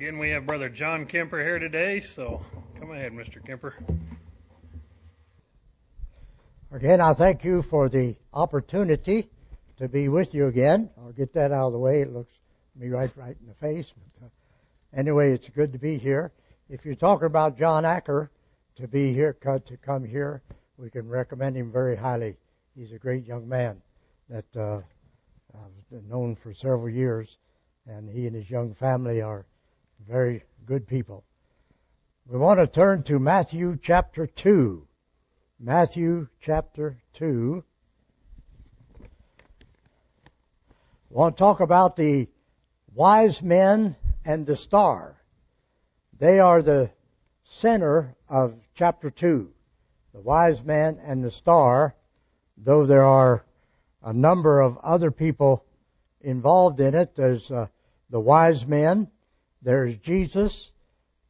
Again, we have Brother John Kemper here today, so come ahead, Mr. Kemper. Again, I thank you for the opportunity to be with you again. I'll get that out of the way. It looks me right right in the face. But, uh, anyway, it's good to be here. If you're talking about John Acker to be here, to come here, we can recommend him very highly. He's a great young man that uh, I've known for several years, and he and his young family are very good people. We want to turn to Matthew chapter 2. Matthew chapter 2. We want to talk about the wise men and the star. They are the center of chapter 2. The wise man and the star, though there are a number of other people involved in it. There's uh, the wise men, there's Jesus,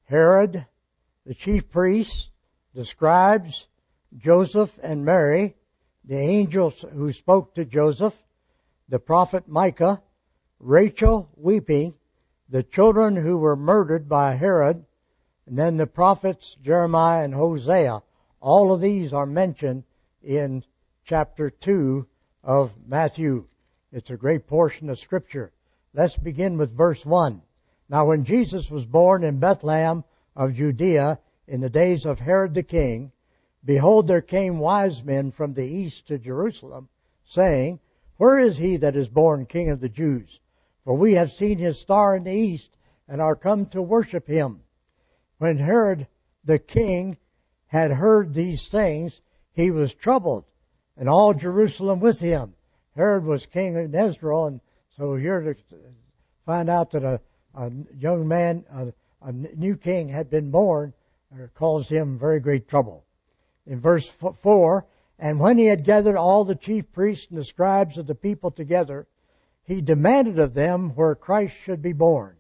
Herod, the chief priests, the scribes, Joseph and Mary, the angels who spoke to Joseph, the prophet Micah, Rachel weeping, the children who were murdered by Herod, and then the prophets Jeremiah and Hosea. All of these are mentioned in chapter 2 of Matthew. It's a great portion of scripture. Let's begin with verse 1. Now when Jesus was born in Bethlehem of Judea in the days of Herod the king, behold there came wise men from the east to Jerusalem, saying, Where is he that is born king of the Jews? For we have seen his star in the east and are come to worship him. When Herod the king had heard these things, he was troubled, and all Jerusalem with him. Herod was king in Israel, and so here to find out that a a young man, a, a new king had been born, uh, caused him very great trouble. In verse 4, and when he had gathered all the chief priests and the scribes of the people together, he demanded of them where Christ should be born.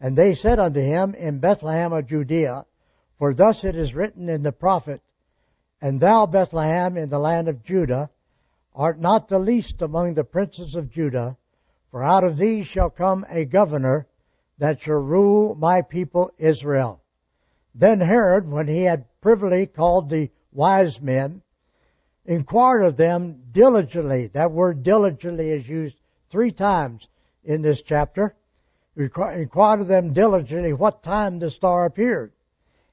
And they said unto him, In Bethlehem of Judea, for thus it is written in the prophet, And thou, Bethlehem, in the land of Judah, art not the least among the princes of Judah, for out of thee shall come a governor that shall rule my people Israel. Then Herod, when he had privily called the wise men, inquired of them diligently. That word diligently is used three times in this chapter. Inquired of them diligently what time the star appeared.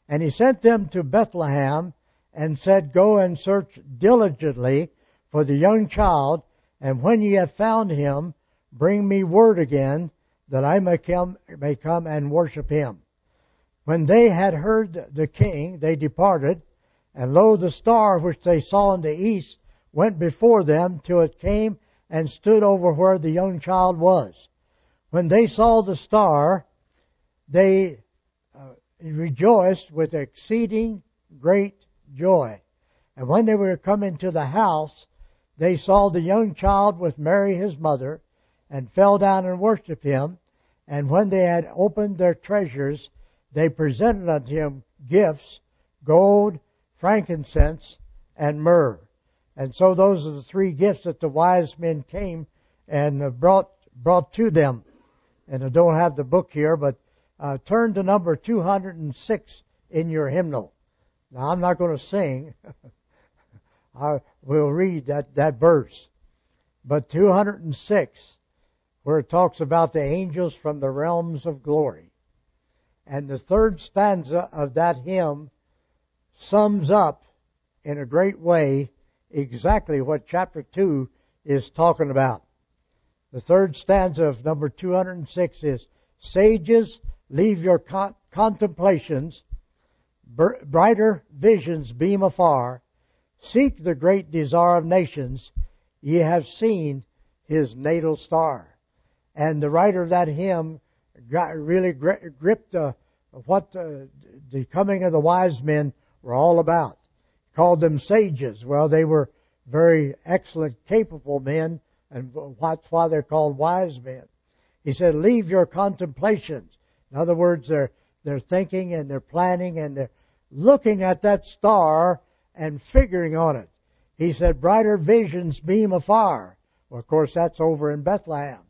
And he sent them to Bethlehem and said, Go and search diligently for the young child, and when ye have found him, bring me word again that I may come, may come and worship him. When they had heard the king, they departed, and lo, the star which they saw in the east went before them till it came and stood over where the young child was. When they saw the star, they uh, rejoiced with exceeding great joy. And when they were come into the house, they saw the young child with Mary his mother, and fell down and worshipped him. And when they had opened their treasures, they presented unto him gifts, gold, frankincense, and myrrh. And so those are the three gifts that the wise men came and brought brought to them. And I don't have the book here, but uh, turn to number 206 in your hymnal. Now I'm not going to sing. I will read that, that verse. But 206 where it talks about the angels from the realms of glory. And the third stanza of that hymn sums up in a great way exactly what chapter 2 is talking about. The third stanza of number 206 is, Sages, leave your con- contemplations, brighter visions beam afar, seek the great desire of nations, ye have seen his natal star. And the writer of that hymn got really gripped uh, what uh, the coming of the wise men were all about. Called them sages. Well, they were very excellent, capable men, and that's why they're called wise men. He said, leave your contemplations. In other words, they're, they're thinking and they're planning and they're looking at that star and figuring on it. He said, brighter visions beam afar. Well, of course, that's over in Bethlehem.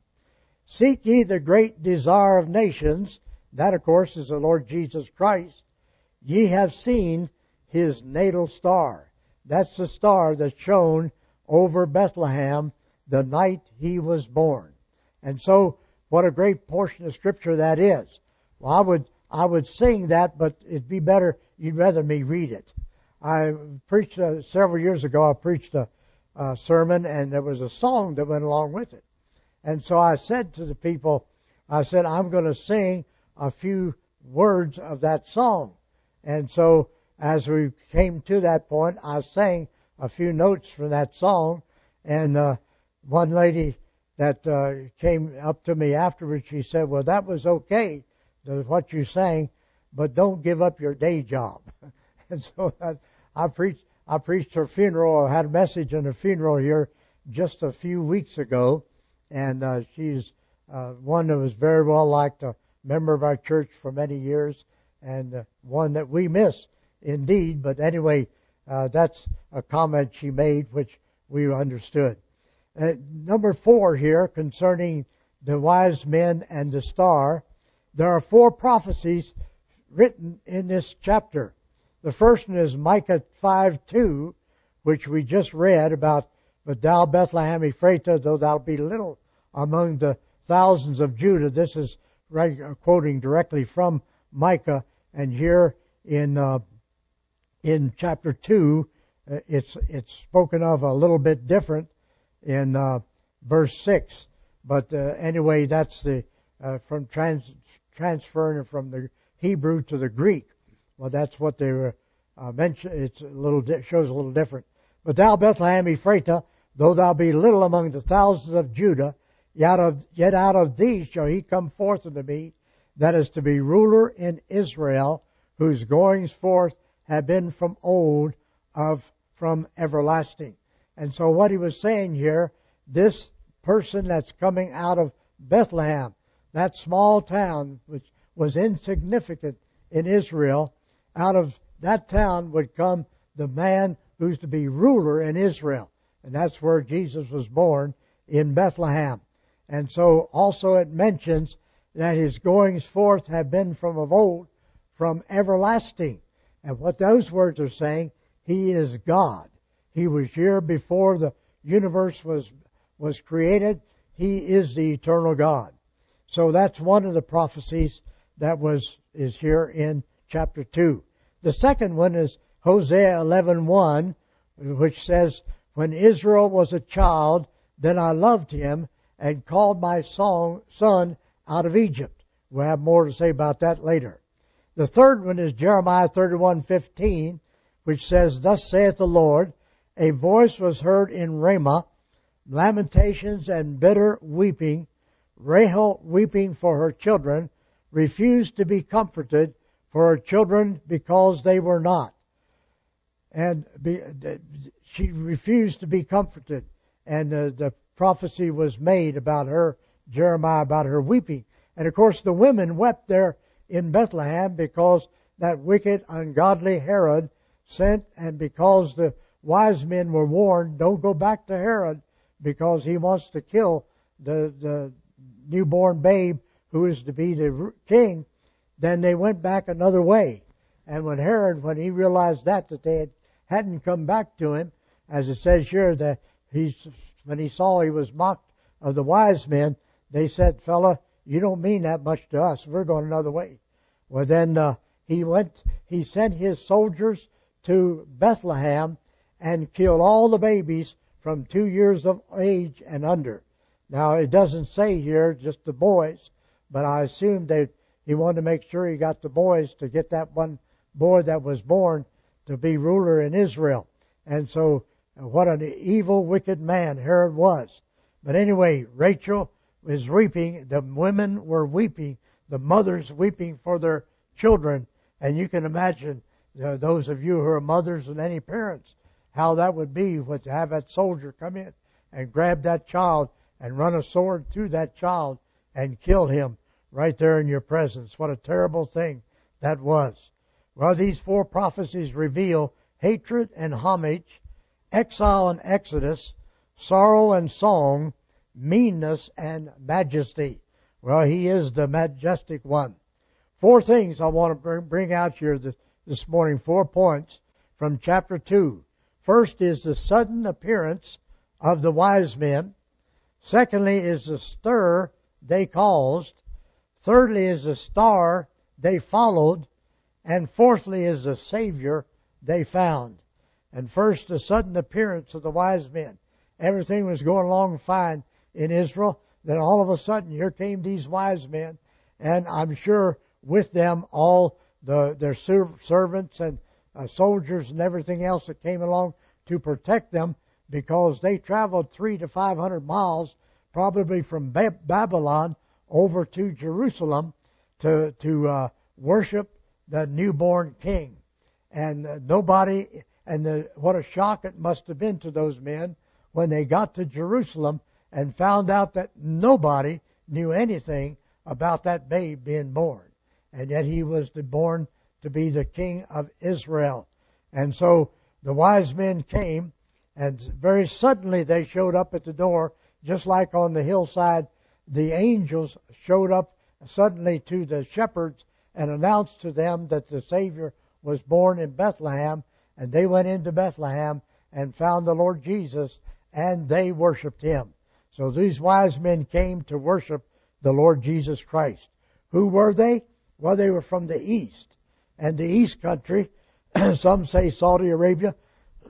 Seek ye the great desire of nations, That, of course, is the Lord Jesus Christ. Ye have seen his natal star. That's the star that shone over Bethlehem the night he was born. And so, what a great portion of scripture that is. Well, I would, I would sing that, but it'd be better, you'd rather me read it. I preached uh, several years ago, I preached a, a sermon and there was a song that went along with it. And so I said to the people, I said, I'm going to sing a few words of that song. And so as we came to that point, I sang a few notes from that song, and uh, one lady that uh, came up to me afterwards, she said, "Well, that was okay, what you sang, but don't give up your day job." and so I, I preached. I preached her funeral. I had a message in her funeral here just a few weeks ago, and uh, she's uh, one that was very well liked, a member of our church for many years, and uh, one that we miss indeed. But anyway, uh, that's a comment she made which we understood. Uh, number four here concerning the wise men and the star. There are four prophecies written in this chapter. The first one is Micah 5:2, which we just read about, but thou Bethlehem Ephrathah, though thou be little among the thousands of Judah. This is right, uh, quoting directly from Micah, and here in uh, in chapter 2, uh, it's, it's spoken of a little bit different in uh, verse 6. But uh, anyway, that's the uh, from trans, transferring from the Hebrew to the Greek. Well, that's what they were mentioned. It's a little shows a little different. But thou Bethlehem Ephrathah, though thou be little among the thousands of Judah, yet out of, yet out of thee shall he come forth unto me, that is to be ruler in Israel, whose goings forth have been from old of from everlasting. And so what he was saying here, this person that's coming out of Bethlehem, that small town which was insignificant in Israel, out of that town would come the man who's to be ruler in Israel. And that's where Jesus was born in Bethlehem. And so also it mentions that his goings forth have been from of old, from everlasting. And what those words are saying, He is God. He was here before the universe was, was created. He is the eternal God. So that's one of the prophecies that was, is here in chapter 2. The second one is Hosea 11:1, which says, "When Israel was a child, then I loved him and called my song, son out of Egypt." We'll have more to say about that later. The third one is Jeremiah 31:15, which says, "Thus saith the Lord: A voice was heard in Ramah, lamentations and bitter weeping, Rahel weeping for her children, refused to be comforted for her children because they were not." And she refused to be comforted, and the prophecy was made about her, Jeremiah, about her weeping. And of course, the women wept there in Bethlehem because that wicked, ungodly Herod sent, and because the wise men were warned, don't go back to Herod because he wants to kill the, the newborn babe who is to be the king, then they went back another way. And when Herod, when he realized that, that they had, hadn't come back to him, as it says here, that he, when he saw he was mocked of the wise men, they said, fella, you don't mean that much to us. We're going another way. Well, then uh, he went. He sent his soldiers to Bethlehem and killed all the babies from two years of age and under. Now it doesn't say here just the boys, but I assume that he wanted to make sure he got the boys to get that one boy that was born to be ruler in Israel. And so, what an evil, wicked man Herod was. But anyway, Rachel is weeping, the women were weeping, the mothers weeping for their children, and you can imagine uh, those of you who are mothers and any parents how that would be with to have that soldier come in and grab that child and run a sword through that child and kill him right there in your presence. What a terrible thing that was. Well, these four prophecies reveal hatred and homage, exile and exodus, sorrow and song, meanness and majesty. Well, he is the majestic one. four things I want to bring out here this morning, four points from chapter 2. First is the sudden appearance of the wise men. Secondly is the stir they caused. Thirdly is the star they followed. And fourthly is the Savior they found. And first, the sudden appearance of the wise men. Everything was going along fine in Israel. Then all of a sudden, here came these wise men, and I'm sure with them all the, their servants and uh, soldiers and everything else that came along to protect them because they traveled three to five hundred miles, probably from ba- Babylon over to Jerusalem to to uh, worship the newborn king. And uh, nobody, and the, what a shock it must have been to those men when they got to Jerusalem and found out that nobody knew anything about that babe being born. And yet he was born to be the king of Israel. And so the wise men came, and very suddenly they showed up at the door, just like on the hillside, the angels showed up suddenly to the shepherds and announced to them that the Savior was born in Bethlehem. And they went into Bethlehem and found the Lord Jesus, and they worshiped him. So these wise men came to worship the Lord Jesus Christ. Who were they? Well, they were from the east. And the east country, some say Saudi Arabia,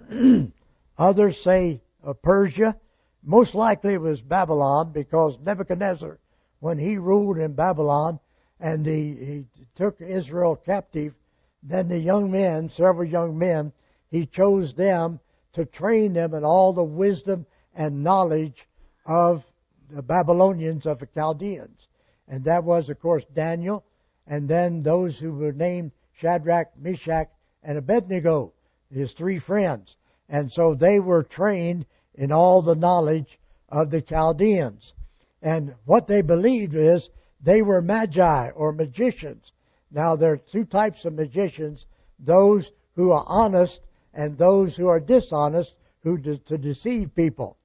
others say uh, Persia. Most likely it was Babylon because Nebuchadnezzar, when he ruled in Babylon and he, he took Israel captive, then the young men, several young men, he chose them to train them in all the wisdom and knowledge of the Babylonians, of the Chaldeans. And that was, of course, Daniel, and then those who were named Shadrach, Meshach, and Abednego, his three friends. And so they were trained in all the knowledge of the Chaldeans. And what they believed is they were magi or magicians. Now there are two types of magicians, those who are honest and those who are dishonest, who de- to deceive people.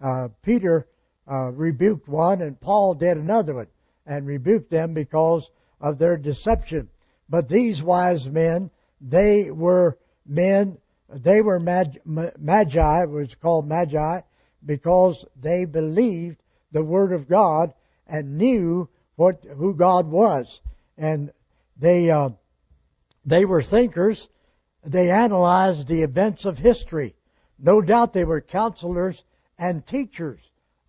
Uh, Peter uh, rebuked one, and Paul did another one, and rebuked them because of their deception. But these wise men, they were men, they were mag, magi, was called magi, because they believed the word of God and knew what who God was, and they uh, they were thinkers. They analyzed the events of history. No doubt they were counselors and teachers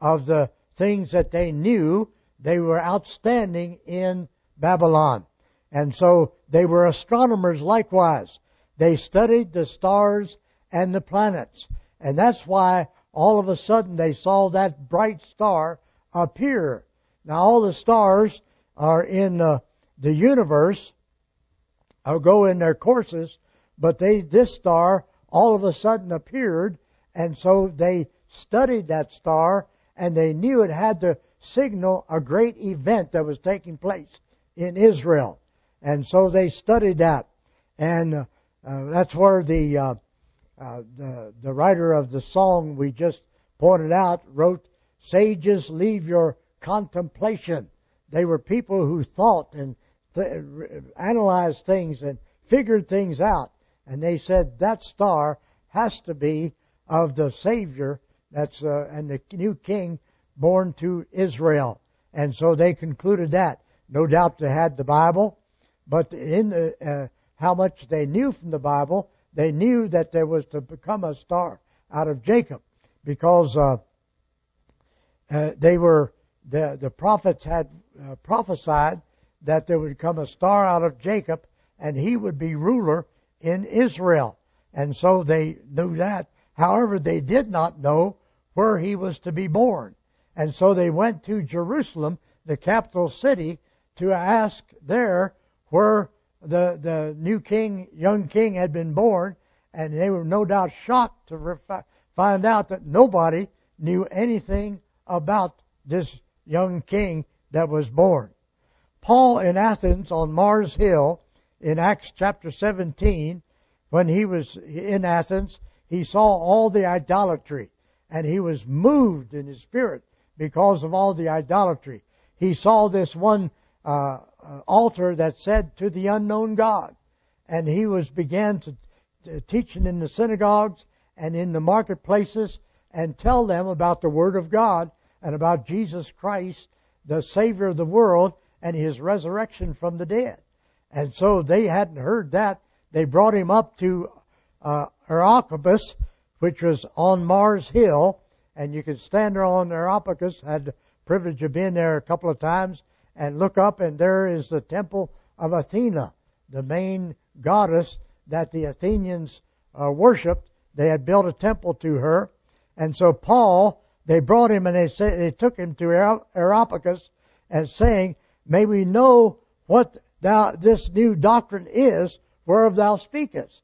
of the things that they knew. They were outstanding in Babylon. And so they were astronomers likewise. They studied the stars and the planets. And that's why all of a sudden they saw that bright star appear. Now all the stars are in uh, the universe, or go in their courses, but they, this star all of a sudden appeared, and so they studied that star and they knew it had to signal a great event that was taking place in Israel. And so they studied that. And uh, uh, that's where the, uh, uh, the, the writer of the song we just pointed out wrote, Sages, leave your contemplation. They were people who thought and th- analyzed things and figured things out. And they said that star has to be of the Savior that's uh, and the new king born to Israel. And so they concluded that. No doubt they had the Bible, but in the, uh, how much they knew from the Bible, they knew that there was to become a star out of Jacob, because uh, uh, they were the the prophets had uh, prophesied that there would come a star out of Jacob, and he would be ruler in Israel, and so they knew that. However, they did not know where he was to be born. And so they went to Jerusalem, the capital city, to ask there where the, the new king, young king had been born. And they were no doubt shocked to refi- find out that nobody knew anything about this young king that was born. Paul in Athens on Mars Hill in Acts chapter 17, when he was in Athens, he saw all the idolatry and he was moved in his spirit because of all the idolatry. He saw this one uh, uh, altar that said to the unknown God. And he was began to, to teaching in the synagogues and in the marketplaces and tell them about the Word of God and about Jesus Christ, the Savior of the world, and His resurrection from the dead. And so they hadn't heard that. They brought him up to uh, which was on Mars Hill, and you could stand there on Areopagus. Had the privilege of being there a couple of times, and look up, and there is the temple of Athena, the main goddess that the Athenians uh, worshipped. They had built a temple to her, and so Paul, they brought him and they say, they took him to Areopagus and saying, "May we know what thou this new doctrine is whereof thou speakest."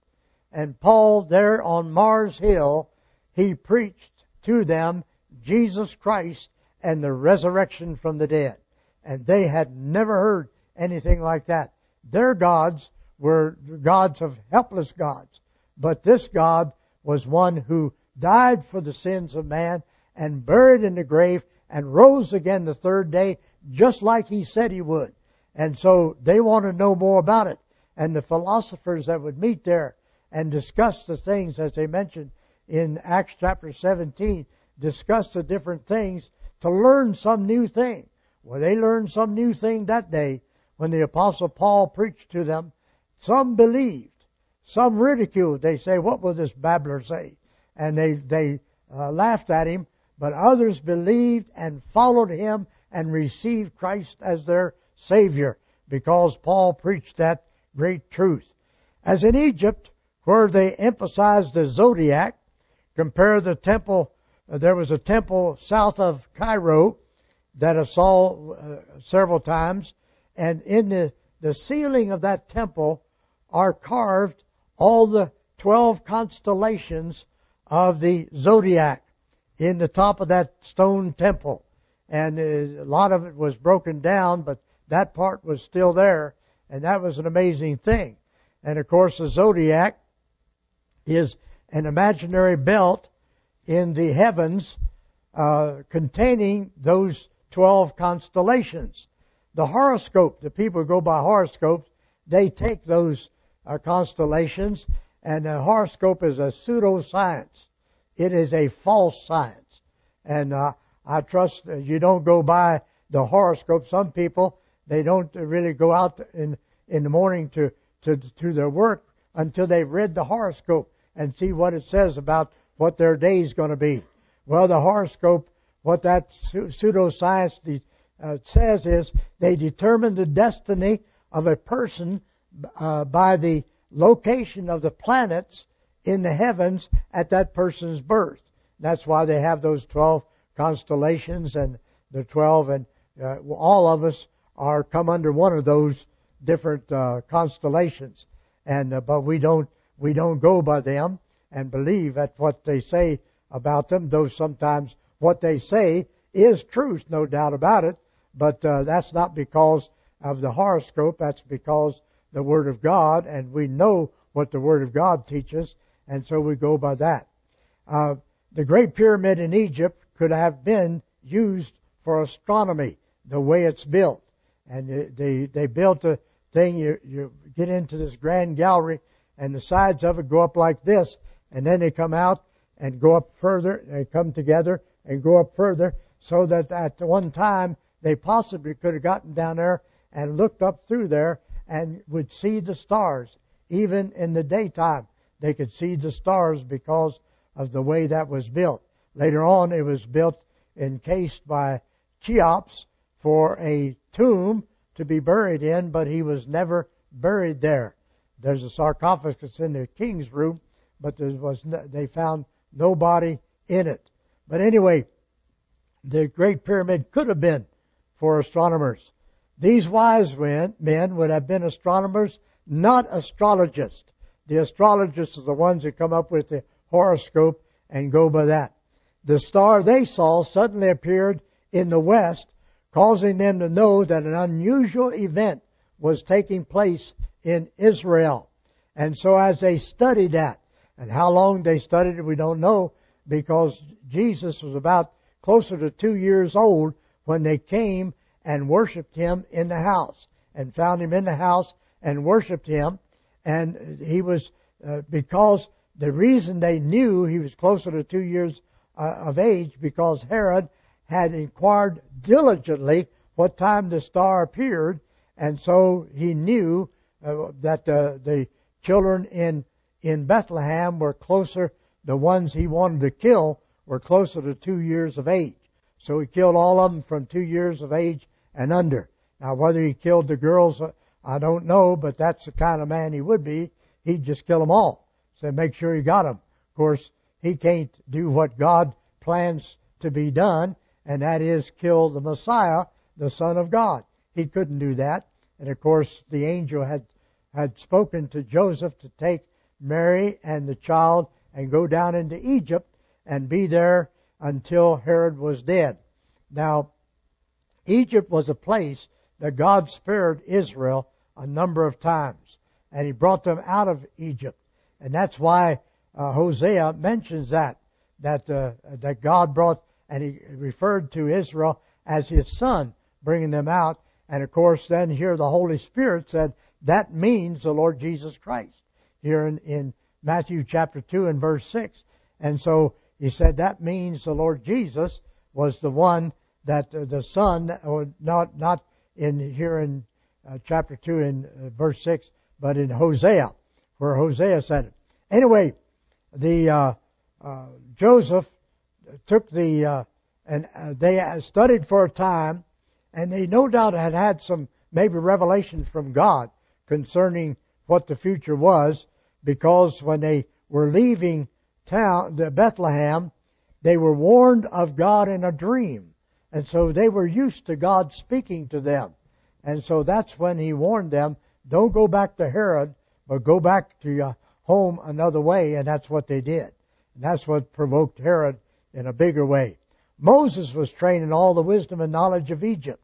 And Paul, there on Mars Hill, he preached to them Jesus Christ and the resurrection from the dead. And they had never heard anything like that. Their gods were gods of helpless gods. But this God was one who died for the sins of man and buried in the grave and rose again the third day just like he said he would. And so they want to know more about it. And the philosophers that would meet there and discuss the things as they mentioned in Acts chapter 17, discuss the different things to learn some new thing. Well, they learned some new thing that day when the apostle Paul preached to them. Some believed. Some ridiculed. They say, what will this babbler say? And they, they uh, laughed at him, but others believed and followed him and received Christ as their Savior because Paul preached that great truth. As in Egypt, where they emphasized the zodiac. Compare the temple. There was a temple south of Cairo that I saw uh, several times, and in the, the ceiling of that temple are carved all the 12 constellations of the zodiac in the top of that stone temple. And uh, a lot of it was broken down, but that part was still there, and that was an amazing thing. And of course, the zodiac is an imaginary belt in the heavens uh, containing those 12 constellations. The horoscope, the people who go by horoscopes, they take those uh, constellations, and a horoscope is a pseudoscience. It is a false science. And uh, I trust you don't go by the horoscope. Some people, they don't really go out in, in the morning to, to, to their work until they've read the horoscope and see what it says about what their day is going to be. Well, the horoscope, what that pseudoscience uh, says is they determine the destiny of a person uh, by the location of the planets in the heavens at that person's birth. That's why they have those 12 constellations and the 12 and uh, all of us are come under one of those different uh, constellations and uh, but we don't we don't go by them and believe at what they say about them, though sometimes what they say is truth, no doubt about it. But uh, that's not because of the horoscope. That's because the Word of God, and we know what the Word of God teaches, and so we go by that. Uh, the Great Pyramid in Egypt could have been used for astronomy, the way it's built. And they they built a thing. You you get into this grand gallery, and the sides of it go up like this, and then they come out and go up further, they come together and go up further, so that at one time they possibly could have gotten down there and looked up through there and would see the stars. Even in the daytime, they could see the stars because of the way that was built. Later on, it was built encased by Cheops for a tomb to be buried in, but he was never buried there. There's a sarcophagus in the king's room, but there was no, they found nobody in it. But anyway, the Great Pyramid could have been for astronomers. These wise men would have been astronomers, not astrologists. The astrologists are the ones that come up with the horoscope and go by that. The star they saw suddenly appeared in the west, causing them to know that an unusual event was taking place in Israel. And so as they studied that, and how long they studied it, we don't know, because Jesus was about closer to two years old when they came and worshiped him in the house. and found him in the house and worshipped him. And he was, uh, because the reason they knew he was closer to two years of age, because Herod had inquired diligently what time the star appeared, and so he knew uh, that the, the children in in Bethlehem were closer. The ones he wanted to kill were closer to two years of age. So he killed all of them from two years of age and under. Now, whether he killed the girls, uh, I don't know, but that's the kind of man he would be. He'd just kill them all. So make sure he got them. Of course, he can't do what God plans to be done, and that is kill the Messiah, the Son of God. He couldn't do that. And of course, the angel had, had spoken to Joseph to take Mary and the child and go down into Egypt and be there until Herod was dead. Now, Egypt was a place that God spared Israel a number of times, and He brought them out of Egypt, and that's why uh, Hosea mentions that that uh, that God brought, and He referred to Israel as His son, bringing them out, and of course, then here the Holy Spirit said that means the Lord Jesus Christ here in, in Matthew chapter 2 and verse 6. And so he said that means the Lord Jesus was the one that uh, the Son, or not not in here in uh, chapter two in uh, verse six, but in Hosea, where Hosea said it. Anyway, the uh, uh, Joseph took the uh, and they studied for a time, and they no doubt had had some maybe revelation from God concerning what the future was, because when they were leaving town, the Bethlehem, they were warned of God in a dream. And so they were used to God speaking to them. And so that's when he warned them, don't go back to Herod, but go back to your home another way. And that's what they did. And that's what provoked Herod in a bigger way. Moses was trained in all the wisdom and knowledge of Egypt.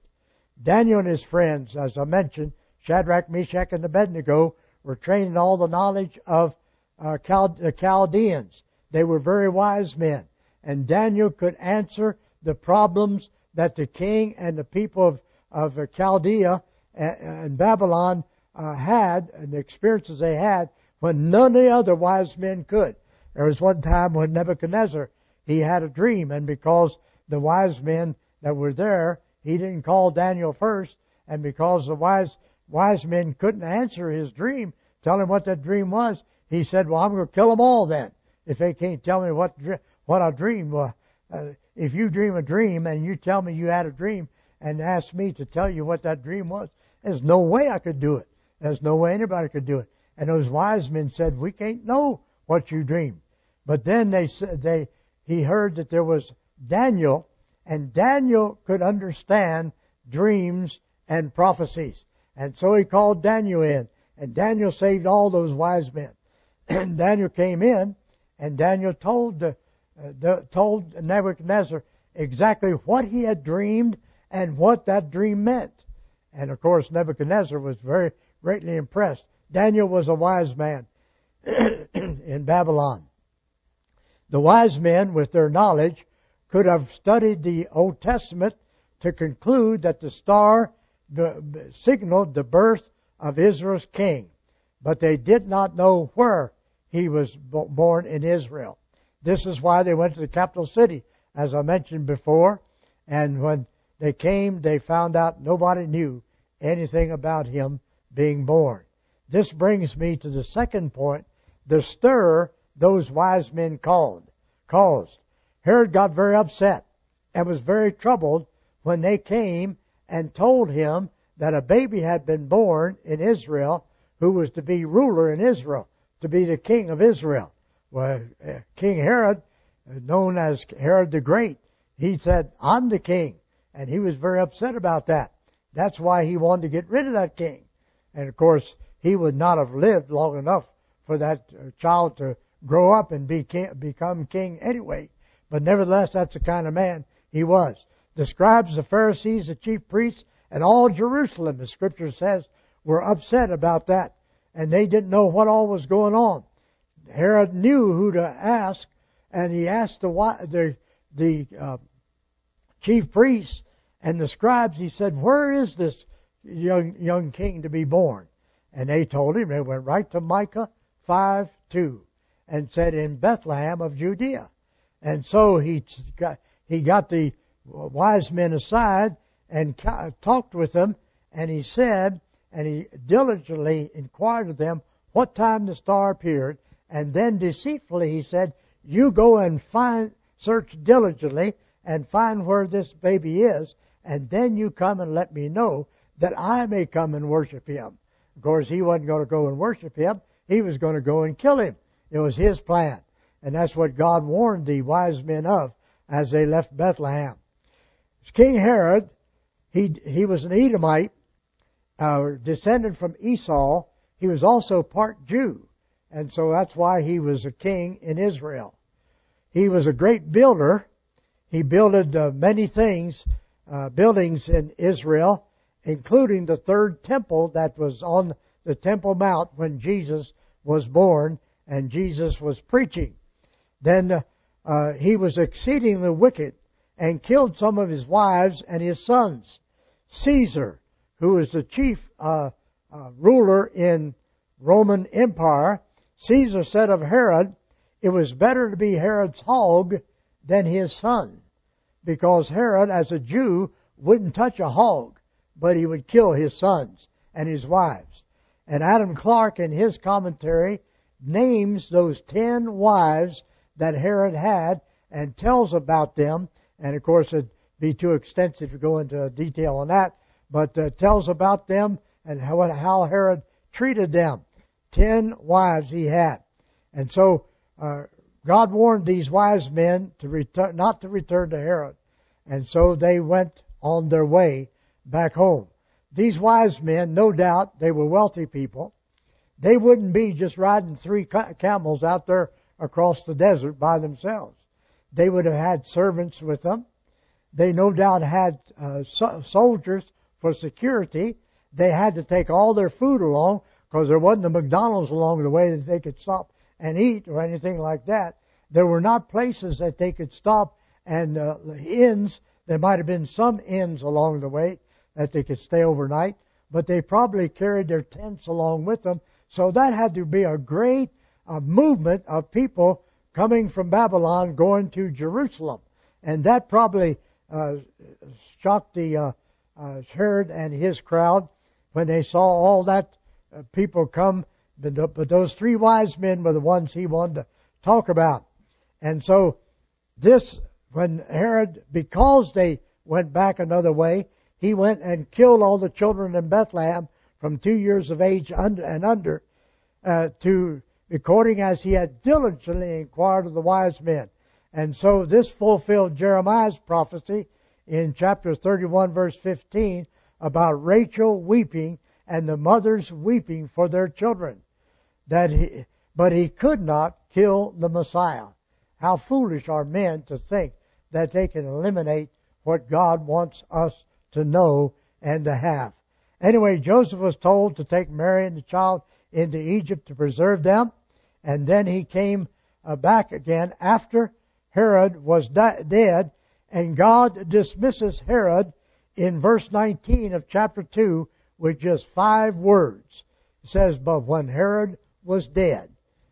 Daniel and his friends, as I mentioned, Shadrach, Meshach, and Abednego, were trained in all the knowledge of uh, the Chaldeans. They were very wise men. And Daniel could answer the problems that the king and the people of, of Chaldea and Babylon uh, had and the experiences they had when none of the other wise men could. There was one time when Nebuchadnezzar, he had a dream and because the wise men that were there, he didn't call Daniel first and because the wise, wise men couldn't answer his dream, tell him what that dream was, he said, well, I'm going to kill them all then if they can't tell me what what I dreamed. Well, uh, if you dream a dream and you tell me you had a dream and ask me to tell you what that dream was, there's no way I could do it. There's no way anybody could do it. And those wise men said, "We can't know what you dreamed." But then they said they he heard that there was Daniel, and Daniel could understand dreams and prophecies. And so he called Daniel in, and Daniel saved all those wise men. And Daniel came in, and Daniel told the, the, told Nebuchadnezzar exactly what he had dreamed and what that dream meant. And of course, Nebuchadnezzar was very greatly impressed. Daniel was a wise man in Babylon. The wise men, with their knowledge, could have studied the Old Testament to conclude that the star signaled the birth of Israel's king, but they did not know where he was born in Israel. This is why they went to the capital city, as I mentioned before. And when they came, they found out nobody knew anything about him being born. This brings me to the second point, the stir those wise men called, caused. Herod got very upset and was very troubled when they came and told him that a baby had been born in Israel who was to be ruler in Israel to be the king of Israel. Well, uh, King Herod, uh, known as Herod the Great, he said, I'm the king. And he was very upset about that. That's why he wanted to get rid of that king. And of course, he would not have lived long enough for that uh, child to grow up and be king, become king anyway. But nevertheless, that's the kind of man he was. The scribes, the Pharisees, the chief priests, and all Jerusalem, the scripture says, were upset about that and they didn't know what all was going on. Herod knew who to ask, and he asked the the, the uh, chief priests and the scribes. He said, "Where is this young young king to be born? And they told him. They went right to Micah five two, and said in Bethlehem of Judea. And so he got he got the wise men aside and talked with them, and he said, and he diligently inquired of them what time the star appeared, and then deceitfully he said, "You go and find, search diligently, and find where this baby is, and then you come and let me know that I may come and worship him." Of course, he wasn't going to go and worship him; he was going to go and kill him. It was his plan, and that's what God warned the wise men of as they left Bethlehem. King Herod, he he was an Edomite, uh, descended from Esau. He was also part Jew, and so that's why he was a king in Israel. He was a great builder. He builded uh, many things, uh, buildings in Israel, including the third temple that was on the Temple Mount when Jesus was born and Jesus was preaching. Then uh, he was exceedingly wicked and killed some of his wives and his sons. Caesar, who was the chief uh, uh, ruler in Roman Empire, Caesar said of Herod, it was better to be Herod's hog than his son, because Herod, as a Jew, wouldn't touch a hog, but he would kill his sons and his wives. And Adam Clarke, in his commentary, names those ten wives that Herod had and tells about them. And of course, it'd be too extensive to go into detail on that, but uh, tells about them and how, how Herod treated them. Ten wives he had. And so, uh, God warned these wise men to return, not to return to Herod. And so they went on their way back home. These wise men, no doubt, they were wealthy people. They wouldn't be just riding three camels out there across the desert by themselves. They would have had servants with them. They no doubt had uh, so- soldiers for security. They had to take all their food along because there wasn't a McDonald's along the way that they could stop and eat or anything like that. There were not places that they could stop and uh, inns. There might have been some inns along the way that they could stay overnight, but they probably carried their tents along with them. So that had to be a great uh, movement of people coming from Babylon going to Jerusalem. And that probably uh, shocked the uh, uh, Herod and his crowd when they saw all that uh, people come. But, but those three wise men were the ones he wanted to talk about. And so this, when Herod, because they went back another way, he went and killed all the children in Bethlehem from two years of age and under uh, to according as he had diligently inquired of the wise men. And so this fulfilled Jeremiah's prophecy in chapter 31 verse 15 about Rachel weeping and the mothers weeping for their children. That he, but he could not kill the Messiah. How foolish are men to think that they can eliminate what God wants us to know and to have. Anyway, Joseph was told to take Mary and the child into Egypt to preserve them. And then he came uh, back again after Herod was dead. And God dismisses Herod in verse 19 of chapter 2 with just five words. It says, But when Herod was dead,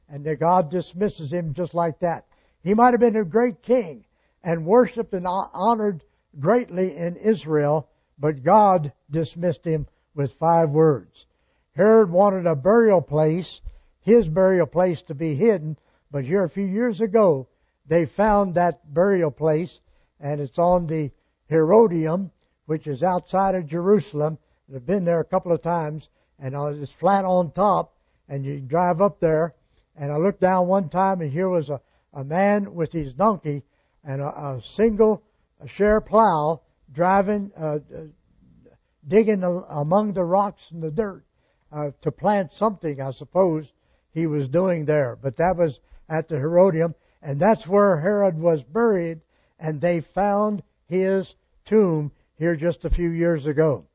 and God dismisses him just like that. He might have been a great king and worshiped and honored greatly in Israel, but God dismissed him with five words. Herod wanted a burial place, his burial place to be hidden, but here a few years ago, they found that burial place, and it's on the Herodium, which is outside of Jerusalem. I've been there a couple of times, and uh, it's flat on top, and you drive up there, and I looked down one time, and here was a, a man with his donkey and a, a single share plow driving, uh, uh digging among the rocks and the dirt uh, to plant something, I suppose he was doing there. But that was at the Herodium, and that's where Herod was buried, and they found his tomb here just a few years ago.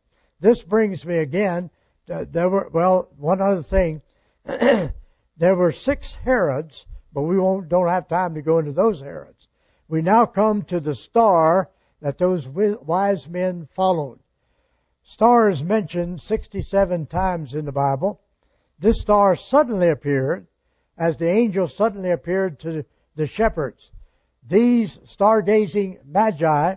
This brings me again. Uh, there were well, one other thing. there were six Herods, but we won't don't have time to go into those Herods. We now come to the star that those wise men followed. Stars mentioned 67 times in the Bible. This star suddenly appeared as the angel suddenly appeared to the shepherds. These stargazing magi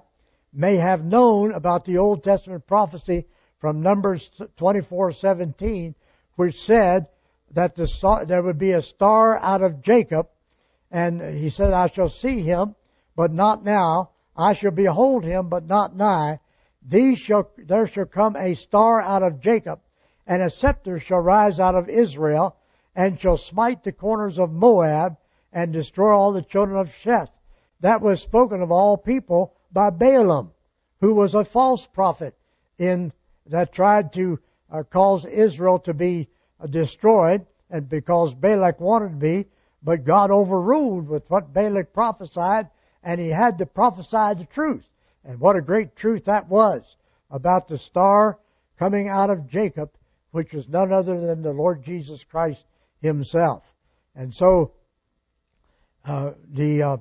may have known about the Old Testament prophecy from Numbers 24:17 which said that the star, there would be a star out of Jacob and he said I shall see him but not now I shall behold him but not nigh. These shall there shall come a star out of Jacob and a scepter shall rise out of Israel and shall smite the corners of Moab and destroy all the children of Sheth. That was spoken of all people by Balaam, who was a false prophet in that tried to uh, cause Israel to be uh, destroyed, and because Balak wanted to be, but God overruled with what Balak prophesied, and he had to prophesy the truth. And what a great truth that was about the star coming out of Jacob, which was none other than the Lord Jesus Christ himself. And so, uh, the uh,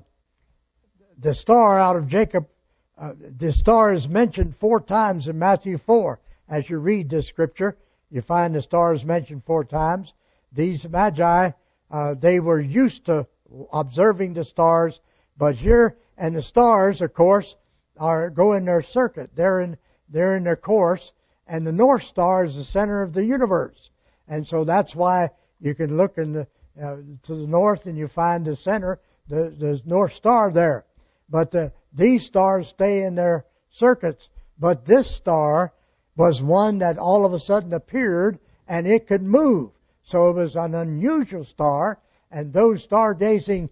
the star out of Jacob, uh, the star is mentioned four times in Matthew 4. As you read this scripture, you find the star is mentioned four times. These magi, uh, they were used to observing the stars, but here, and the stars, of course, are going their circuit. They're in, they're in their course, and the North Star is the center of the universe. And so that's why you can look in the, uh, to the north and you find the center, the, the North Star there. But the, these stars stay in their circuits. But this star was one that all of a sudden appeared and it could move. So it was an unusual star and those stargazing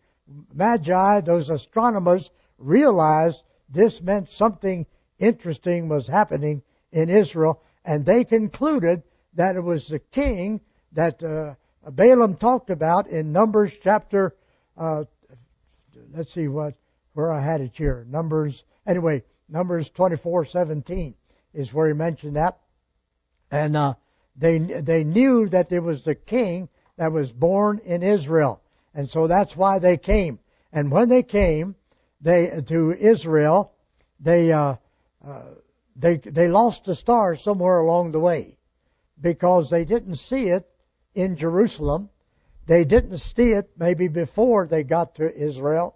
magi, those astronomers realized this meant something interesting was happening in Israel and they concluded that it was the king that uh, Balaam talked about in Numbers chapter, uh, let's see what, where I had it here. Numbers, anyway, Numbers 24:17 is where he mentioned that. And uh, they they knew that it was the king that was born in Israel, and so that's why they came. And when they came, they to Israel, they uh, uh, they they lost the star somewhere along the way because they didn't see it in Jerusalem. They didn't see it maybe before they got to Israel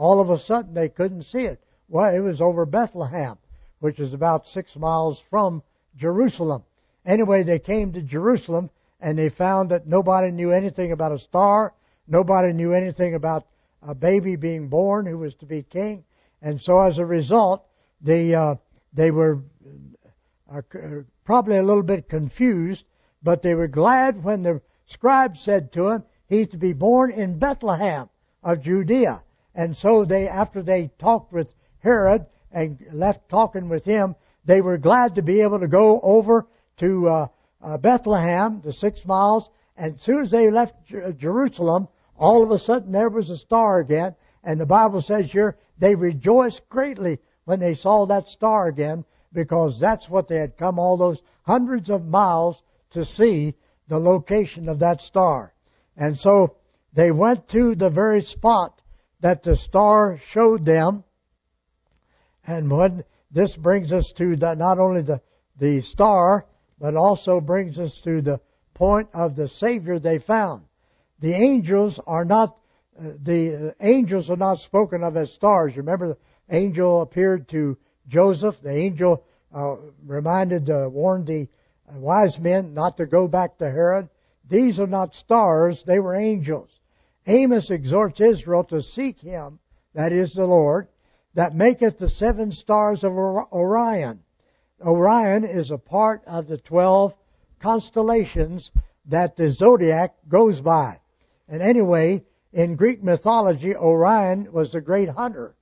all of a sudden they couldn't see it. Well, it was over Bethlehem, which is about six miles from Jerusalem. Anyway, they came to Jerusalem and they found that nobody knew anything about a star. Nobody knew anything about a baby being born who was to be king. And so as a result, they, uh, they were uh, probably a little bit confused, but they were glad when the scribe said to him, he's to be born in Bethlehem of Judea. And so they, after they talked with Herod and left talking with him, they were glad to be able to go over to uh, uh, Bethlehem, the six miles. And as soon as they left Jer- Jerusalem, all of a sudden there was a star again. And the Bible says here they rejoiced greatly when they saw that star again because that's what they had come all those hundreds of miles to see the location of that star. And so they went to the very spot that the star showed them. And when this brings us to the, not only the, the star, but also brings us to the point of the Savior they found. The angels are not, uh, the angels are not spoken of as stars. Remember the angel appeared to Joseph. The angel uh, reminded, uh, warned the wise men not to go back to Herod. These are not stars, they were angels. Amos exhorts Israel to seek him, that is the Lord, that maketh the seven stars of Orion. Orion is a part of the twelve constellations that the zodiac goes by. And anyway, in Greek mythology, Orion was the great hunter.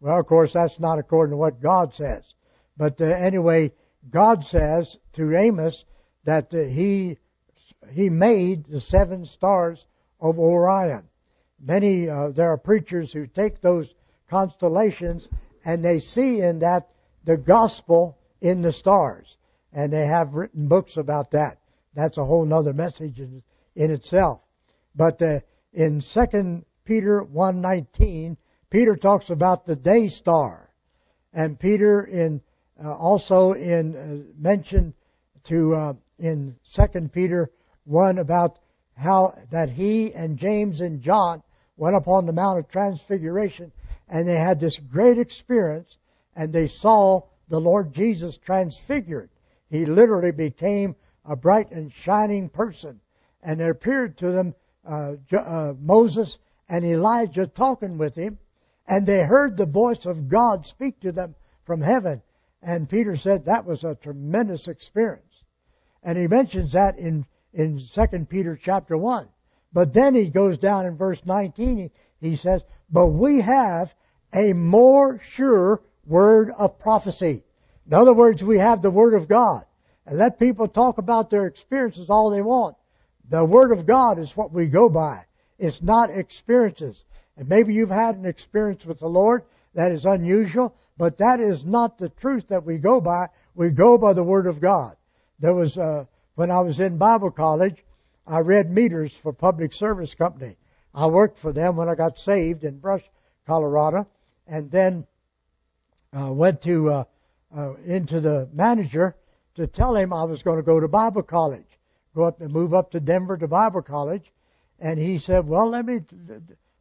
Well, of course, that's not according to what God says. But uh, anyway, God says to Amos that uh, he he made the seven stars of Orion. Many, uh, there are preachers who take those constellations and they see in that the gospel in the stars. And they have written books about that. That's a whole other message in, in itself. But uh, in 2 Peter 1.19, Peter talks about the day star. And Peter in uh, also in uh, mentioned to uh, in Second Peter one about how that he and James and John went up on the Mount of Transfiguration and they had this great experience and they saw the Lord Jesus transfigured. He literally became a bright and shining person. And it appeared to them uh, uh, Moses and Elijah talking with him, and they heard the voice of God speak to them from heaven. And Peter said that was a tremendous experience. And he mentions that in, in 2 Peter chapter 1. But then he goes down in verse 19, he, he says, But we have a more sure word of prophecy. In other words, we have the word of God. And let people talk about their experiences all they want. The word of God is what we go by. It's not experiences. And maybe you've had an experience with the Lord that is unusual, but that is not the truth that we go by. We go by the Word of God. There was, uh, when I was in Bible college, I read meters for Public Service Company. I worked for them when I got saved in Brush, Colorado, and then uh, went to uh, uh, into the manager to tell him I was going to go to Bible college, go up and move up to Denver to Bible college, and he said, "Well, let me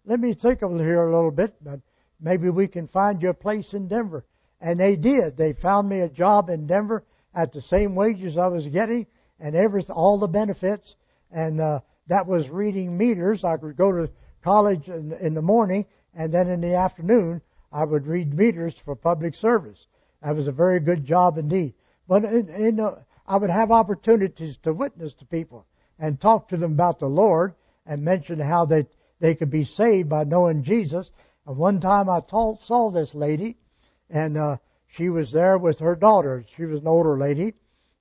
let me think of it here a little bit, but maybe we can find you a place in Denver." And they did. They found me a job in Denver at the same wages I was getting and every all the benefits. And uh, that was reading meters. I could go to college in, in the morning, and then in the afternoon I would read meters for public service. That was a very good job indeed. But in, in, uh, I would have opportunities to witness to people and talk to them about the Lord and mention how they they could be saved by knowing Jesus. And one time I saw this lady, and uh, she was there with her daughter. She was an older lady,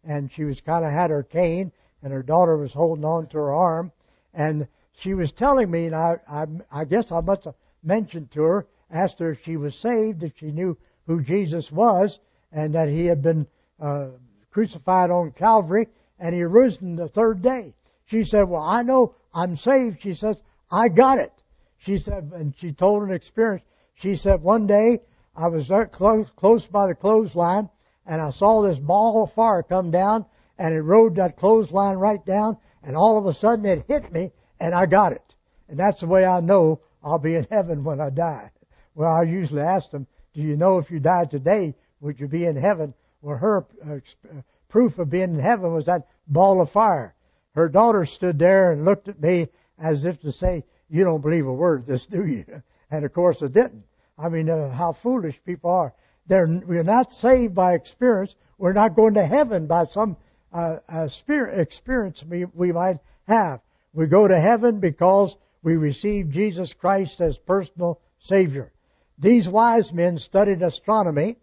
and she was kind of had her cane, and her daughter was holding on to her arm, and she was telling me, and I I, I guess I must have mentioned to her, asked her if she was saved, if she knew who Jesus was, and that he had been uh, crucified on Calvary, and he risen the third day. She said, "Well, I know I'm saved." She says, "I got it." She said, and she told an experience. She said, "One day I was there close, close by the clothesline, and I saw this ball of fire come down, and it rode that clothesline right down, and all of a sudden it hit me, and I got it. And that's the way I know I'll be in heaven when I die. Well, I usually ask them, "Do you know if you died today, would you be in heaven?" Well, her uh, uh, proof of being in heaven was that ball of fire. Her daughter stood there and looked at me as if to say, "You don't believe a word of this, do you?" And of course, I didn't. I mean, uh, how foolish people are. They're, we're not saved by experience. We're not going to heaven by some uh, uh, spirit experience we, we might have. We go to heaven because we receive Jesus Christ as personal Savior. These wise men studied astronomy.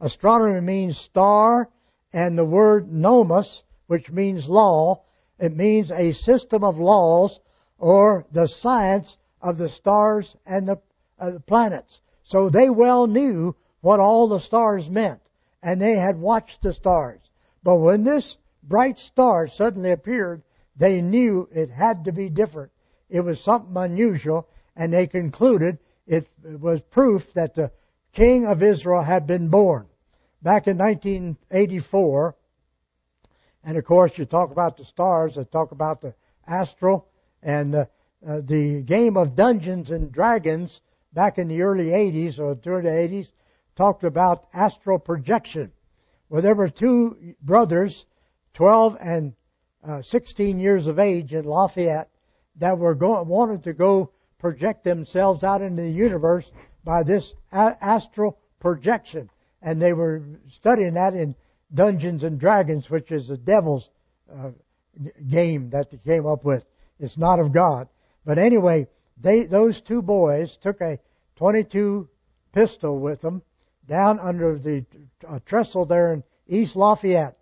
Astronomy means star, and the word nomos, which means law, it means a system of laws or the science of the stars and the, uh, planets. So they well knew what all the stars meant, and they had watched the stars. But when this bright star suddenly appeared, they knew it had to be different. It was something unusual, and they concluded it was proof that the king of Israel had been born. Back in 1984, and of course, you talk about the stars, I talk about the astral, and uh, uh, the game of Dungeons and Dragons back in the early 80s or during the 80s talked about astral projection. Well, there were two brothers, 12 and uh, 16 years of age in Lafayette, that were going, wanted to go project themselves out into the universe by this astral projection. And they were studying that in Dungeons and Dragons, which is the devil's uh, game that they came up with. It's not of God. But anyway, they those two boys took a 22 pistol with them down under the trestle there in East Lafayette,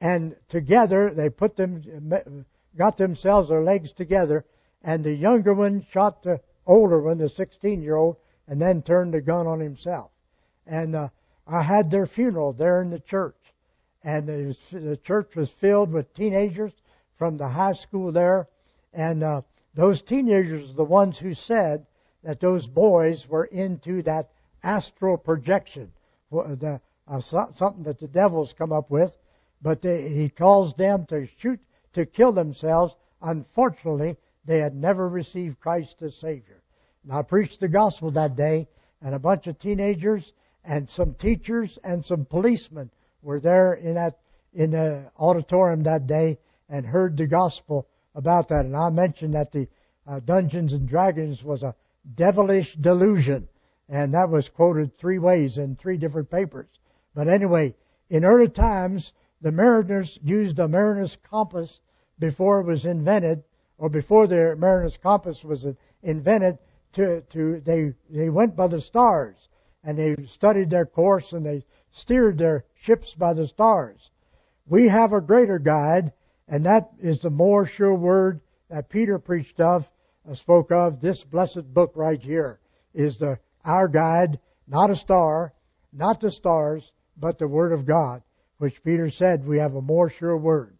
and together they put them, got themselves their legs together, and the younger one shot the older one, the 16 year old, and then turned the gun on himself. And uh, I had their funeral there in the church and was, the church was filled with teenagers from the high school there, and uh, those teenagers are the ones who said that those boys were into that astral projection. The, uh, something that the devil's come up with, but they, he calls them to shoot, to kill themselves. Unfortunately, they had never received Christ as Savior. And I preached the gospel that day, and a bunch of teenagers and some teachers and some policemen were there in that in the auditorium that day and heard the gospel about that. And I mentioned that the uh, Dungeons and Dragons was a devilish delusion, and that was quoted three ways in three different papers. But anyway, in early times, the mariners used the mariner's compass before it was invented, or before the mariner's compass was invented. To, to they they went by the stars, and they studied their course, and they steered their ships by the stars. We have a greater guide, and that is the more sure word that Peter preached of, uh, spoke of. This blessed book right here is the our guide, not a star, not the stars, but the Word of God, which Peter said we have a more sure word.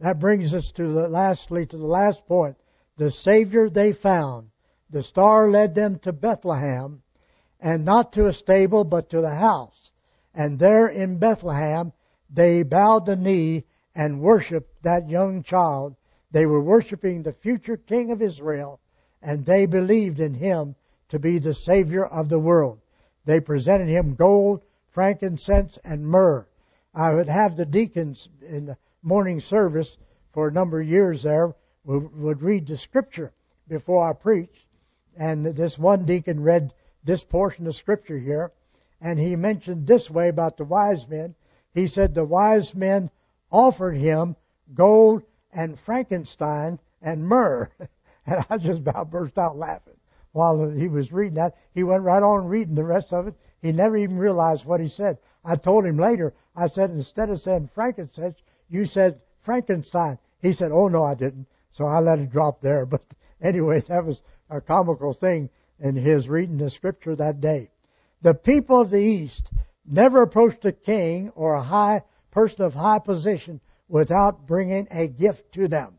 That brings us to the lastly to the last point. The Savior they found. The star led them to Bethlehem, and not to a stable, but to the house. And there in Bethlehem they bowed the knee and worshiped that young child. They were worshiping the future King of Israel, and they believed in him to be the Savior of the world. They presented him gold, frankincense, and myrrh. I would have the deacons in the morning service for a number of years there would, read the scripture before I preached. And this one deacon read this portion of scripture here, and he mentioned this way about the wise men. He said the wise men offered him gold and frankenstein and myrrh. And I just about burst out laughing while he was reading that. He went right on reading the rest of it. He never even realized what he said. I told him later, I said, instead of saying frankincense, you said Frankenstein. He said, oh no, I didn't. So I let it drop there. But anyway, that was a comical thing in his reading the scripture that day. The people of the East never approached a king or a high person of high position without bringing a gift to them.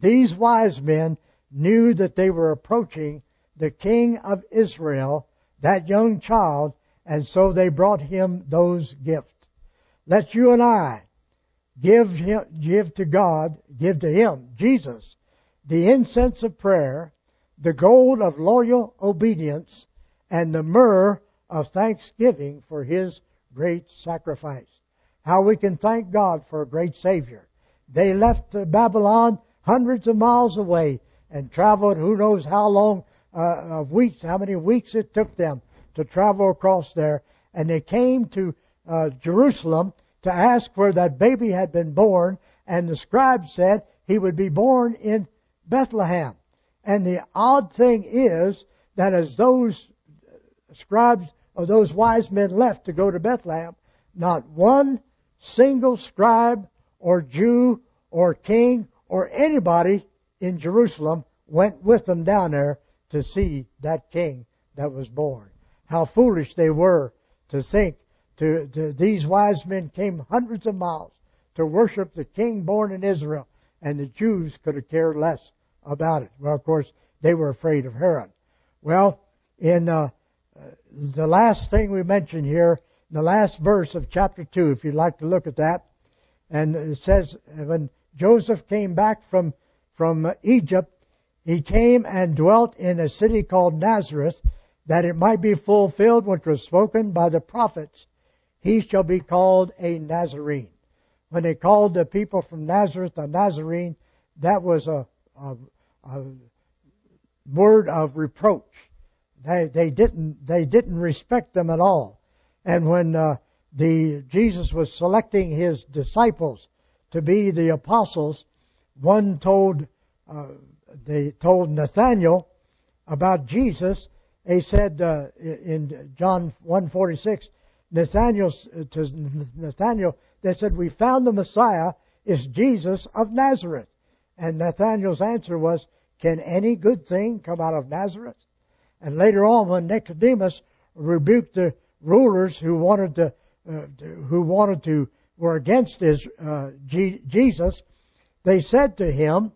These wise men knew that they were approaching the king of Israel, that young child, and so they brought him those gifts. Let you and I give him, give to God, give to him, Jesus, the incense of prayer, the gold of loyal obedience, and the myrrh of thanksgiving for his great sacrifice. How we can thank God for a great Savior. They left Babylon hundreds of miles away and traveled who knows how long uh, of weeks, how many weeks it took them to travel across there. And they came to uh, Jerusalem to ask where that baby had been born. And the scribe said he would be born in Bethlehem. And the odd thing is that as those scribes or those wise men left to go to Bethlehem, not one single scribe or Jew or king or anybody in Jerusalem went with them down there to see that king that was born. How foolish they were to think to, to these wise men came hundreds of miles to worship the king born in Israel, and the Jews could have cared less about it. Well, of course, they were afraid of Herod. Well, in uh, the last thing we mentioned here, the last verse of chapter 2, if you'd like to look at that. And it says, when Joseph came back from, from Egypt, he came and dwelt in a city called Nazareth, that it might be fulfilled which was spoken by the prophets. He shall be called a Nazarene. When they called the people from Nazareth a Nazarene, that was a, a, a word of reproach. They, they didn't, they didn't respect them at all. And when uh, the Jesus was selecting his disciples to be the apostles, one told uh, they told Nathaniel about Jesus. They said uh, in John 1:46, Nathaniel to Nathaniel they said we found the Messiah is Jesus of Nazareth. And Nathaniel's answer was, Can any good thing come out of Nazareth? And later on, when Nicodemus rebuked the rulers who wanted to, uh, to who wanted to were against his uh, G- Jesus, they said to him,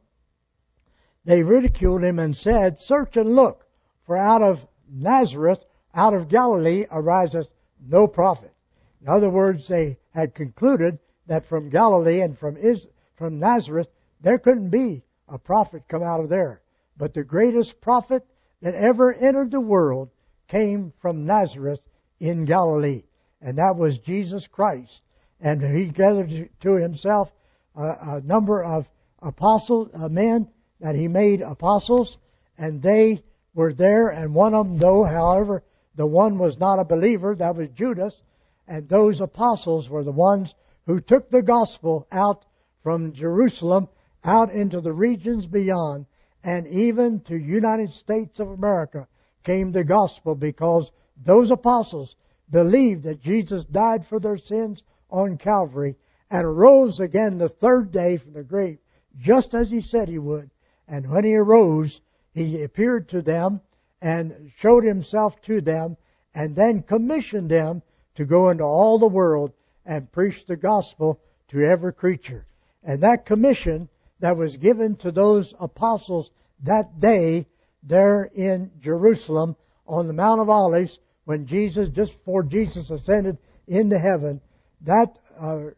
they ridiculed him and said, "Search and look, for out of Nazareth, out of Galilee, ariseth no prophet." In other words, they had concluded that from Galilee and from Is- from Nazareth there couldn't be a prophet come out of there. But the greatest prophet that ever entered the world came from Nazareth in Galilee, and that was Jesus Christ. And he gathered to himself a, a number of apostles, uh, men that he made apostles, and they were there. And one of them, though, however, the one was not a believer, that was Judas, and those apostles were the ones who took the gospel out from Jerusalem out into the regions beyond, and even to United States of America came the gospel because those apostles believed that Jesus died for their sins on Calvary and rose again the third day from the grave, just as he said he would. And when he arose, he appeared to them and showed himself to them and then commissioned them to go into all the world and preach the gospel to every creature. And that commission that was given to those apostles that day there in Jerusalem on the Mount of Olives when Jesus, just before Jesus ascended into heaven, that uh,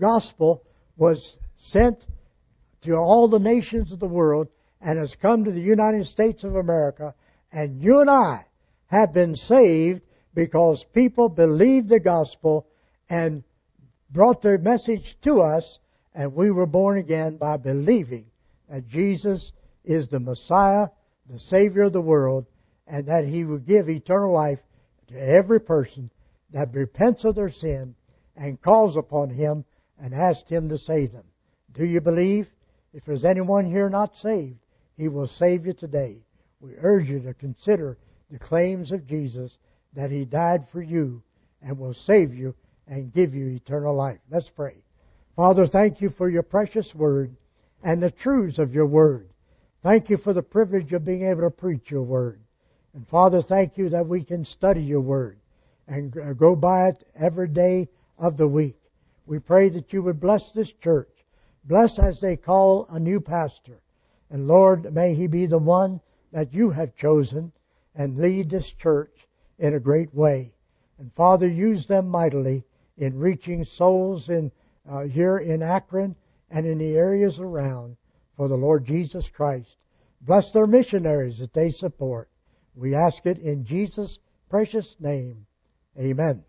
gospel was sent to all the nations of the world and has come to the United States of America. And you and I have been saved because people believed the gospel and brought their message to us, and we were born again by believing that Jesus is the Messiah, the Savior of the world, and that He will give eternal life to every person that repents of their sin and calls upon Him and asks Him to save them. Do you believe? If there's anyone here not saved, He will save you today. We urge you to consider the claims of Jesus that He died for you and will save you and give you eternal life. Let's pray. Father, thank you for your precious word and the truths of your word. Thank you for the privilege of being able to preach your word. And Father, thank you that we can study your word and go by it every day of the week. We pray that you would bless this church. Bless as they call a new pastor. And Lord, may he be the one that you have chosen and lead this church in a great way. And Father, use them mightily in reaching souls in uh, here in Akron and in the areas around for the Lord Jesus Christ. Bless their missionaries that they support. We ask it in Jesus' precious name. Amen.